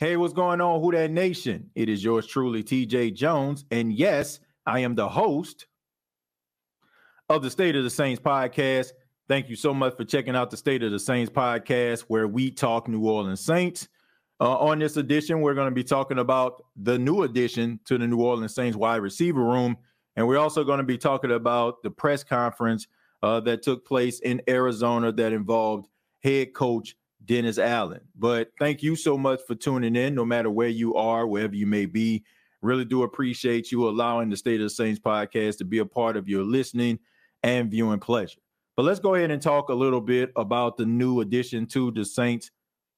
Hey, what's going on, Who That Nation? It is yours truly, TJ Jones. And yes, I am the host of the State of the Saints podcast. Thank you so much for checking out the State of the Saints podcast, where we talk New Orleans Saints. Uh, on this edition, we're going to be talking about the new addition to the New Orleans Saints wide receiver room. And we're also going to be talking about the press conference uh, that took place in Arizona that involved head coach Dennis Allen. But thank you so much for tuning in, no matter where you are, wherever you may be. Really do appreciate you allowing the State of the Saints podcast to be a part of your listening and viewing pleasure. But let's go ahead and talk a little bit about the new addition to the Saints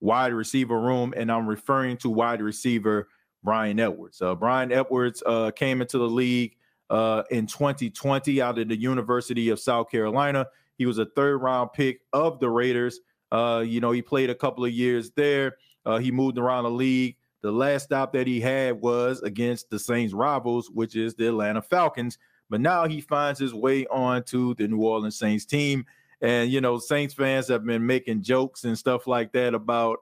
wide receiver room. And I'm referring to wide receiver Bryan Edwards. Uh, Bryan Edwards uh, came into the league uh, in 2020 out of the University of South Carolina. He was a third round pick of the Raiders. Uh, you know, he played a couple of years there. Uh, he moved around the league. The last stop that he had was against the Saints rivals, which is the Atlanta Falcons. But now he finds his way onto the New Orleans Saints team. And, you know, Saints fans have been making jokes and stuff like that about,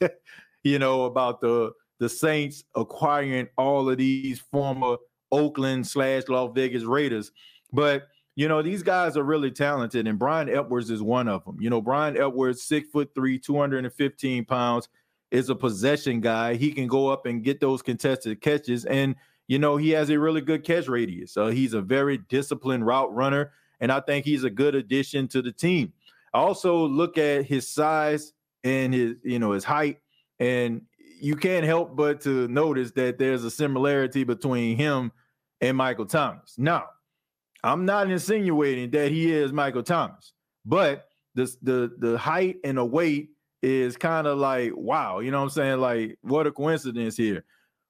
you know, about the the Saints acquiring all of these former Oakland slash Las Vegas Raiders. But you know, these guys are really talented, and Bryan Edwards is one of them. You know, Bryan Edwards, six foot three, 215 pounds, is a possession guy. He can go up and get those contested catches, and you know, he has a really good catch radius. So he's a very disciplined route runner, and I think he's a good addition to the team. I also look at his size and his, you know, his height, and you can't help but to notice that there's a similarity between him and Michael Thomas. Now, I'm not insinuating that he is Michael Thomas, but the the the height and the weight is kind of like wow, you know what I'm saying? Like what a coincidence here.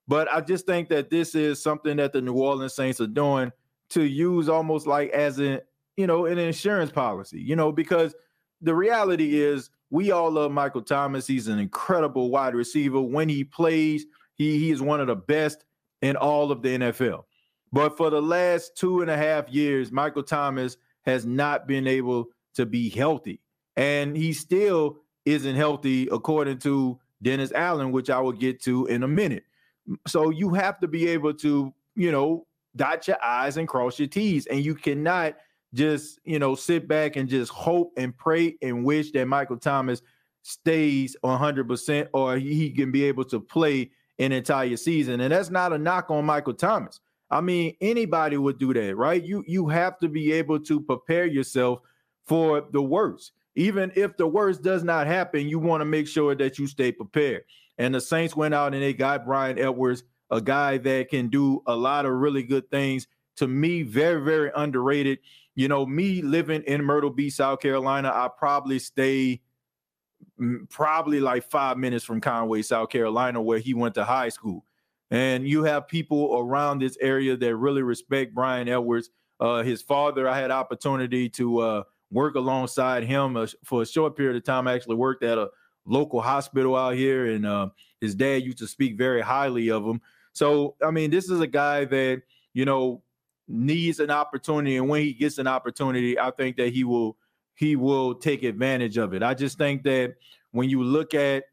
But I just think that this is something that the New Orleans Saints are doing to use almost like as an you know an insurance policy, you know, because the reality is we all love Michael Thomas. He's an incredible wide receiver. When he plays, he, he is one of the best in all of the NFL. But for the last two and a half years, Michael Thomas has not been able to be healthy. And he still isn't healthy, according to Dennis Allen, which I will get to in a minute. So you have to be able to, you know, dot your I's and cross your T's. And you cannot just, you know, sit back and just hope and pray and wish that Michael Thomas stays 100% or he can be able to play an entire season. And that's not a knock on Michael Thomas. I mean, anybody would do that, right? You you have to be able to prepare yourself for the worst. Even if the worst does not happen, you want to make sure that you stay prepared. And the Saints went out and they got Bryan Edwards, a guy that can do a lot of really good things. To me, very, very underrated. You know, me living in Myrtle Beach, South Carolina, I probably stay mm, probably like five minutes from Conway, South Carolina, where he went to high school and you have people around this area that really respect Bryan Edwards. Uh, his father, I had opportunity to uh, work alongside him uh, for a short period of time. I actually worked at a local hospital out here, and uh, his dad used to speak very highly of him. So, I mean, this is a guy that you know needs an opportunity, and when he gets an opportunity, I think that he will he will take advantage of it. I just think that when you look at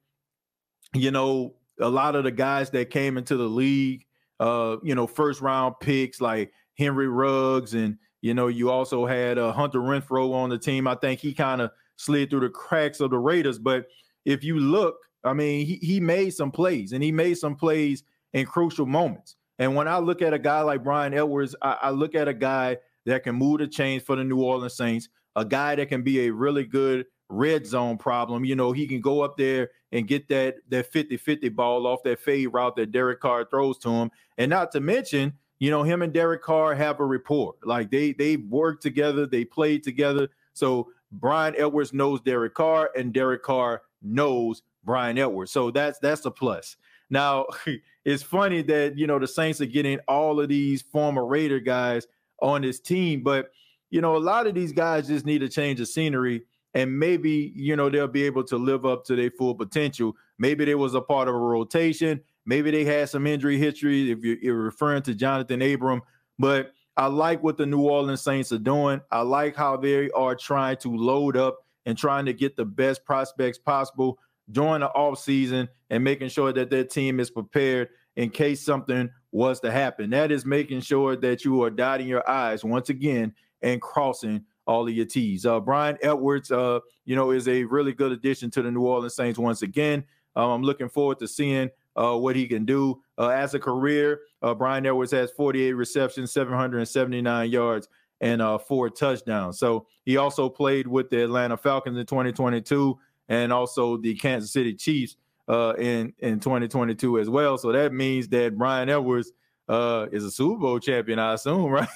you know a lot of the guys that came into the league, uh, you know, first round picks like Henry Ruggs, and you know, you also had uh, Hunter Renfrow on the team. I think he kind of slid through the cracks of the Raiders, but if you look, I mean, he he made some plays, and he made some plays in crucial moments. And when I look at a guy like Bryan Edwards, I, I look at a guy that can move the chains for the New Orleans Saints, a guy that can be a really good red zone problem. You know, he can go up there and get that that 50-50 ball off that fade route that Derek Carr throws to him. And not to mention, you know, him and Derek Carr have a rapport. Like they they work together, they played together. So Bryan Edwards knows Derek Carr, and Derek Carr knows Bryan Edwards. So that's that's a plus. Now, it's funny that you know the Saints are getting all of these former Raider guys on this team, but you know, a lot of these guys just need a change of scenery and maybe you know they'll be able to live up to their full potential. Maybe they was a part of a rotation. Maybe they had some injury history. If you're, referring to Johnathan Abram, but I like what the New Orleans Saints are doing. I like how they are trying to load up and trying to get the best prospects possible. during the off season and making sure that their team is prepared in case something was to happen. That is making sure that you are dotting your I's once again and crossing all of your T's. Uh, Bryan Edwards, uh, you know, is a really good addition to the New Orleans Saints once again. Um, I'm looking forward to seeing uh, what he can do uh, as a career. Uh, Bryan Edwards has 48 receptions, 779 yards, and uh, four touchdowns. So he also played with the Atlanta Falcons in 2022 and also the Kansas City Chiefs in in 2022 as well. So that means that Bryan Edwards uh, is a Super Bowl champion, I assume, right?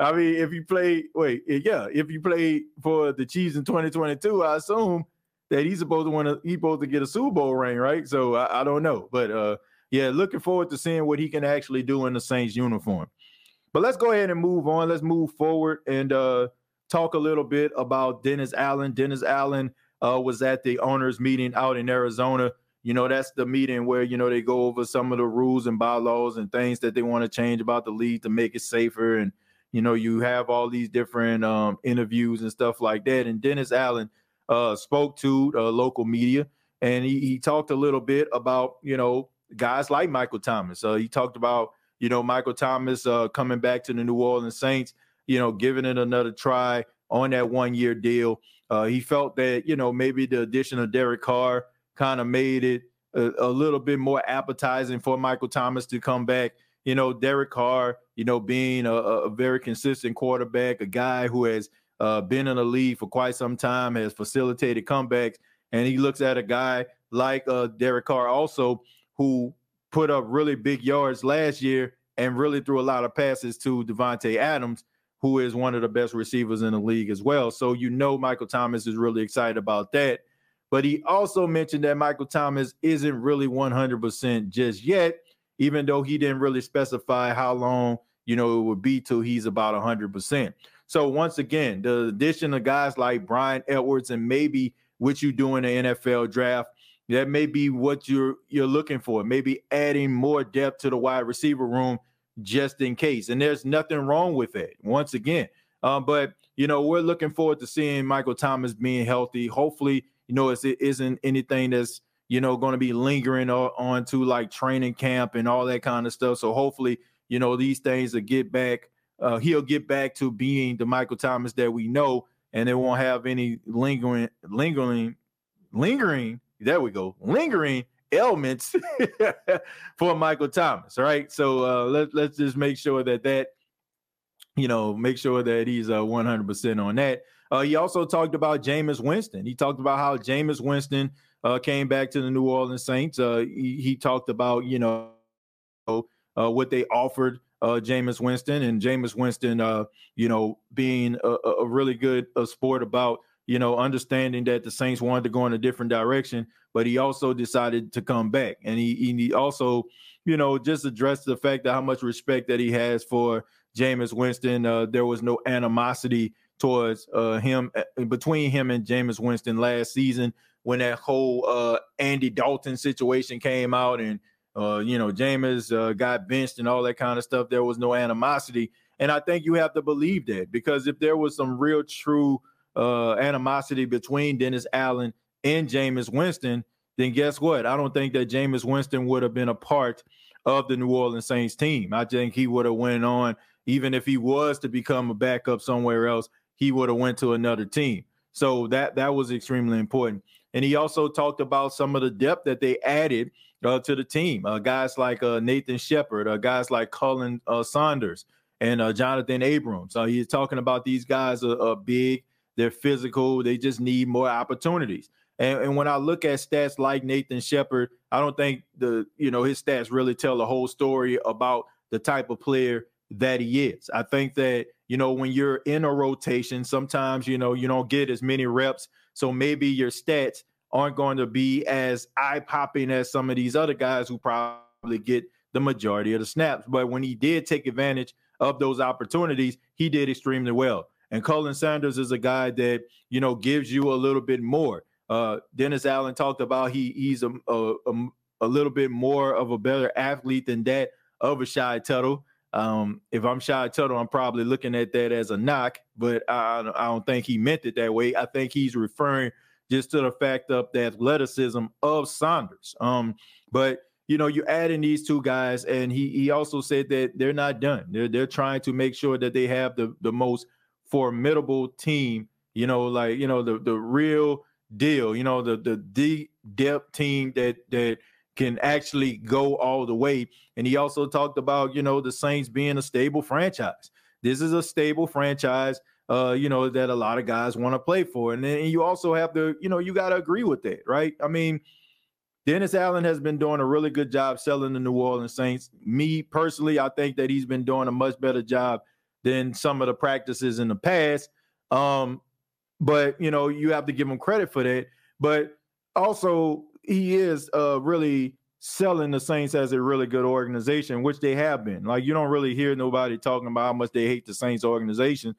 I mean, if you play, wait, yeah, if you play for the Chiefs in 2022, I assume that he's supposed to want to he's supposed to get a Super Bowl ring, right? So I, I don't know, but uh, yeah, looking forward to seeing what he can actually do in the Saints uniform. But let's go ahead and move on. Let's move forward and uh, talk a little bit about Dennis Allen. Dennis Allen uh, was at the owners meeting out in Arizona. You know, that's the meeting where, you know, they go over some of the rules and bylaws and things that they want to change about the league to make it safer. And, you know, you have all these different um, interviews and stuff like that. And Dennis Allen uh, spoke to uh, local media and he, he talked a little bit about, you know, guys like Michael Thomas. Uh, he talked about, you know, Michael Thomas uh, coming back to the New Orleans Saints, you know, giving it another try on that one year deal. Uh, he felt that you know maybe the addition of Derek Carr kind of made it a, a, little bit more appetizing for Michael Thomas to come back. You know, Derek Carr, you know, being a, a very consistent quarterback, a guy who has uh, been in the league for quite some time, has facilitated comebacks, and he looks at a guy like uh, Derek Carr also who put up really big yards last year and really threw a lot of passes to Davante Adams who is one of the best receivers in the league as well. So you know Michael Thomas is really excited about that. But he also mentioned that Michael Thomas isn't really 100% just yet, even though he didn't really specify how long, you know, it would be till he's about 100%. So once again, the addition of guys like Bryan Edwards and maybe what you do in the NFL draft, that may be what you're you're looking for. Maybe adding more depth to the wide receiver room just in case. And there's nothing wrong with it, once again. Um, but, you know, we're looking forward to seeing Michael Thomas being healthy. Hopefully, you know, it's, it isn't anything that's, you know, going to be lingering on, to like training camp and all that kind of stuff. So hopefully, you know, these things will get back. Uh, he'll get back to being the Michael Thomas that we know, and it won't have any lingering, lingering, lingering. There we go, lingering ailments for Michael Thomas, right? So uh, let, let's just make sure that that, you know, make sure that he's uh, 100% on that. Uh, he also talked about Jameis Winston. He talked about how Jameis Winston uh, came back to the New Orleans Saints. Uh, he, he, talked about, you know, uh, what they offered uh, Jameis Winston and Jameis Winston, uh, you know, being a, a really good uh, sport about you know, understanding that the Saints wanted to go in a different direction, but he also decided to come back. And he, he also, you know, just addressed the fact that how much respect that he has for Jameis Winston. There was no animosity towards uh, him uh, between him and Jameis Winston last season when that whole uh, Andy Dalton situation came out and, uh, you know, Jameis uh, got benched and all that kind of stuff. There was no animosity. And I think you have to believe that because if there was some real true – uh, animosity between Dennis Allen and Jameis Winston, then guess what? I don't think that Jameis Winston would have been a part of the New Orleans Saints team. I think he would have went on, even if he was to become a backup somewhere else, he would have went to another team. So that that was extremely important. And he also talked about some of the depth that they added uh, to the team. Uh, guys like uh, Nathan Shepherd, uh, guys like Khalen uh, Saunders, and uh, Johnathan Abrams. He's talking about these guys are, big they're physical. They just need more opportunities. And, and when I look at stats like Nathan Shepherd, I don't think the you know his stats really tell the whole story about the type of player that he is. I think that you know when you're in a rotation, sometimes you know you don't get as many reps, so maybe your stats aren't going to be as eye popping as some of these other guys who probably get the majority of the snaps. But when he did take advantage of those opportunities, he did extremely well. And Khalen Saunders is a guy that you know gives you a little bit more. Uh, Dennis Allen talked about he he's a, a, a little bit more of a better athlete than that of a Shy Tuttle. Um, if I'm Shy Tuttle, I'm probably looking at that as a knock, but I, I don't think he meant it that way. I think he's referring just to the fact of the athleticism of Saunders. Um, but you know, you add in these two guys, and he he also said that they're not done. They're they're trying to make sure that they have the the most formidable team. You know, like you know the the real deal. You know, the the deep depth team that that can actually go all the way. And he also talked about you know the Saints being a stable franchise. This is a stable franchise. Uh, you know that a lot of guys want to play for, and then you also have to, you know, you got to agree with that, right? I mean, Dennis Allen has been doing a really good job selling the New Orleans Saints. Me personally, I think that he's been doing a much better job than some of the practices in the past. Um, but you know, you have to give him credit for that. But also, he is uh, really selling the Saints as a really good organization, which they have been. Like you don't really hear nobody talking about how much they hate the Saints organization.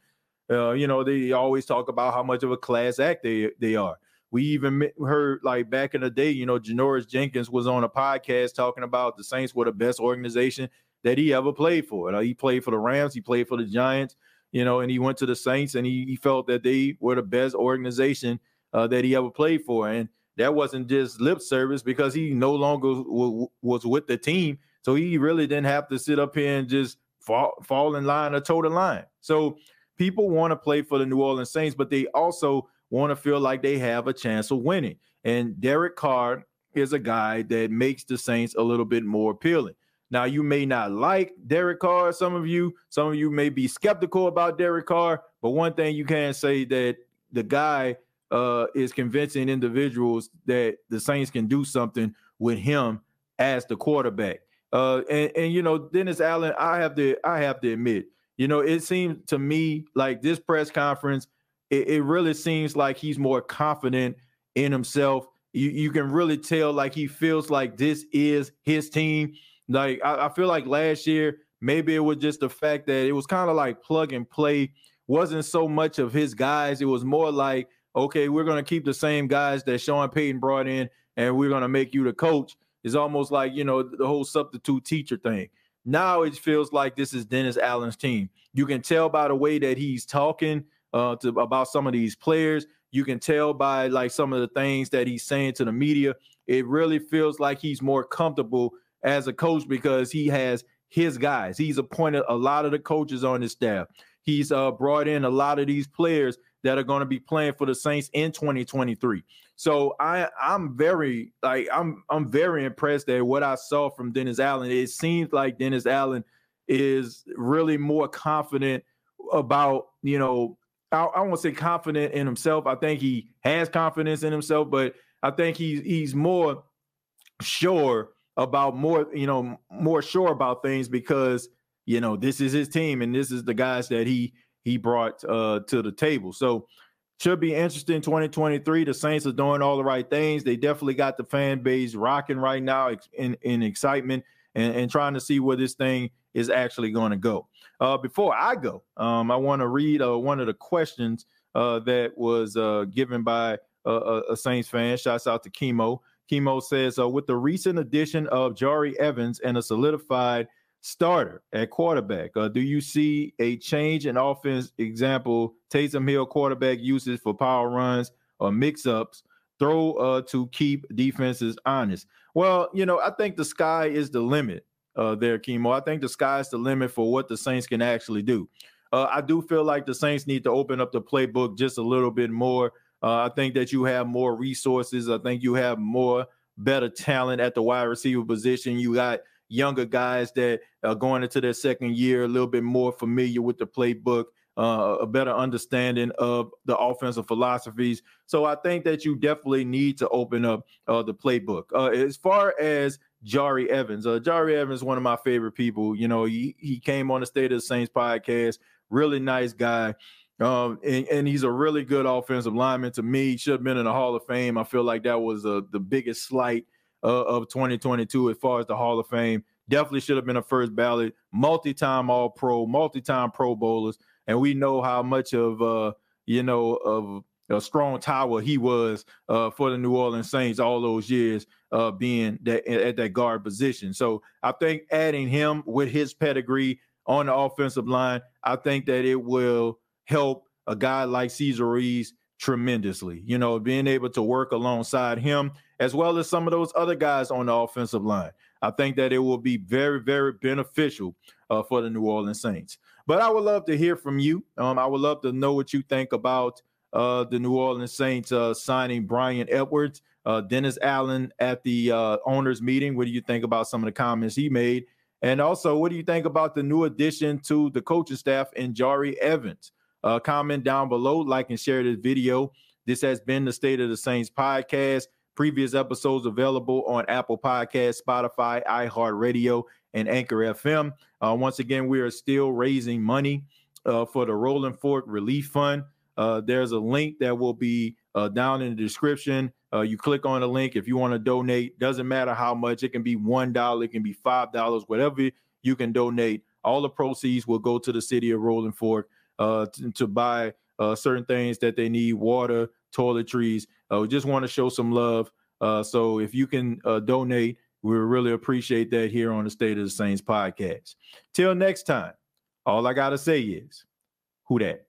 Uh, you know, they always talk about how much of a class act they they are. We even heard like back in the day, you know, Janoris Jenkins was on a podcast talking about the Saints were the best organization that he ever played for. he played for the Rams, he played for the Giants, you know, and he went to the Saints and he, he felt that they were the best organization uh, that he ever played for. And that wasn't just lip service because he no longer w- was with the team. So he really didn't have to sit up here and just fall, fall in line or toe the line. So people want to play for the New Orleans Saints, but they also want to feel like they have a chance of winning. And Derek Carr is a guy that makes the Saints a little bit more appealing. Now, you may not like Derek Carr, some of you, some of you may be skeptical about Derek Carr, but one thing you can say that the guy uh, is convincing individuals that the Saints can do something with him as the quarterback. Uh, and, and you know, Dennis Allen, I have to I have to admit, you know, it seems to me like this press conference it, it really seems like he's more confident in himself. You, you can really tell like he feels like this is his team. Like I, I feel like last year, maybe it was just the fact that it was kind of like plug and play, wasn't so much of his guys. It was more like, okay, we're gonna keep the same guys that Sean Payton brought in, and we're gonna make you the coach. It's almost like you know the whole substitute teacher thing. Now it feels like this is Dennis Allen's team. You can tell by the way that he's talking, uh, to about some of these players. You can tell by like some of the things that he's saying to the media. It really feels like he's more comfortable as a coach because he has his guys. He's appointed a lot of the coaches on his staff. He's uh, brought in a lot of these players that are going to be playing for the Saints in 2023. So I I'm very like I'm I'm very impressed at what I saw from Dennis Allen. It seems like Dennis Allen is really more confident about you know I, I won't say confident in himself. I think he has confidence in himself, but I think he's he's more sure about more, you know, more sure about things because you know this is his team and this is the guys that he he brought uh to the table. So should be interesting 2023. The Saints are doing all the right things. They definitely got the fan base rocking right now in, in excitement and, and trying to see where this thing is actually going to go. Uh, before I go, um, I want to read uh, one of the questions uh, that was uh, given by a, a, Saints fan. Shouts out to Chemo. Chemo says, uh, with the recent addition of Jahri Evans and a solidified starter at quarterback, uh, do you see a change in offense? Example, Taysom Hill quarterback uses for power runs or mix-ups, throw to keep defenses honest. Well, you know, I think the sky is the limit uh, there, Chemo. I think the sky's the limit for what the Saints can actually do. Uh, I do feel like the Saints need to open up the playbook just a little bit more. Uh, I think that you have more resources. I think you have more better talent at the wide receiver position. You got younger guys that are going into their second year, a little bit more familiar with the playbook, uh, a better understanding of the offensive philosophies. So I think that you definitely need to open up uh, the playbook. Uh, as far as Jahri Evans. Uh, Jahri Evans, one of my favorite people. You know, he, he came on the State of the Saints podcast. Really nice guy. Um, and, and, he's a really good offensive lineman to me. Should have been in the Hall of Fame. I feel like that was uh, the biggest slight uh, of 2022 as far as the Hall of Fame. Definitely should have been a first ballot, multi-time All Pro, multi-time Pro Bowlers, and we know how much of uh, you know of a strong tower he was uh, for the New Orleans Saints all those years uh, being that at that guard position. So I think adding him with his pedigree on the offensive line, I think that it will help a guy like Cesar Ruiz tremendously. You know, being able to work alongside him as well as some of those other guys on the offensive line. I think that it will be very, very beneficial uh, for the New Orleans Saints. But I would love to hear from you. Um, I would love to know what you think about uh, the New Orleans Saints uh, signing Bryan Edwards, uh, Dennis Allen at the uh, owners' meeting. What do you think about some of the comments he made? And also, what do you think about the new addition to the coaching staff in Jahri Evans? Uh, comment down below, like and share this video. This has been the State of the Saints podcast. Previous episodes available on Apple Podcast, Spotify, iHeartRadio, and Anchor FM. Uh, once again, we are still raising money uh, for the Rolling Fork Relief Fund. Uh, there's a link that will be uh, down in the description. Uh, you click on the link if you want to donate. Doesn't matter how much. It can be one dollar. It can be five dollars. Whatever you can donate. All the proceeds will go to the city of Rolling Fork uh, to, to, buy certain things that they need: water, toiletries. Uh, we just want to show some love. Uh, so if you can uh, donate, we really appreciate that here on the State of the Saints podcast. Till next time, all I got to say is, who that?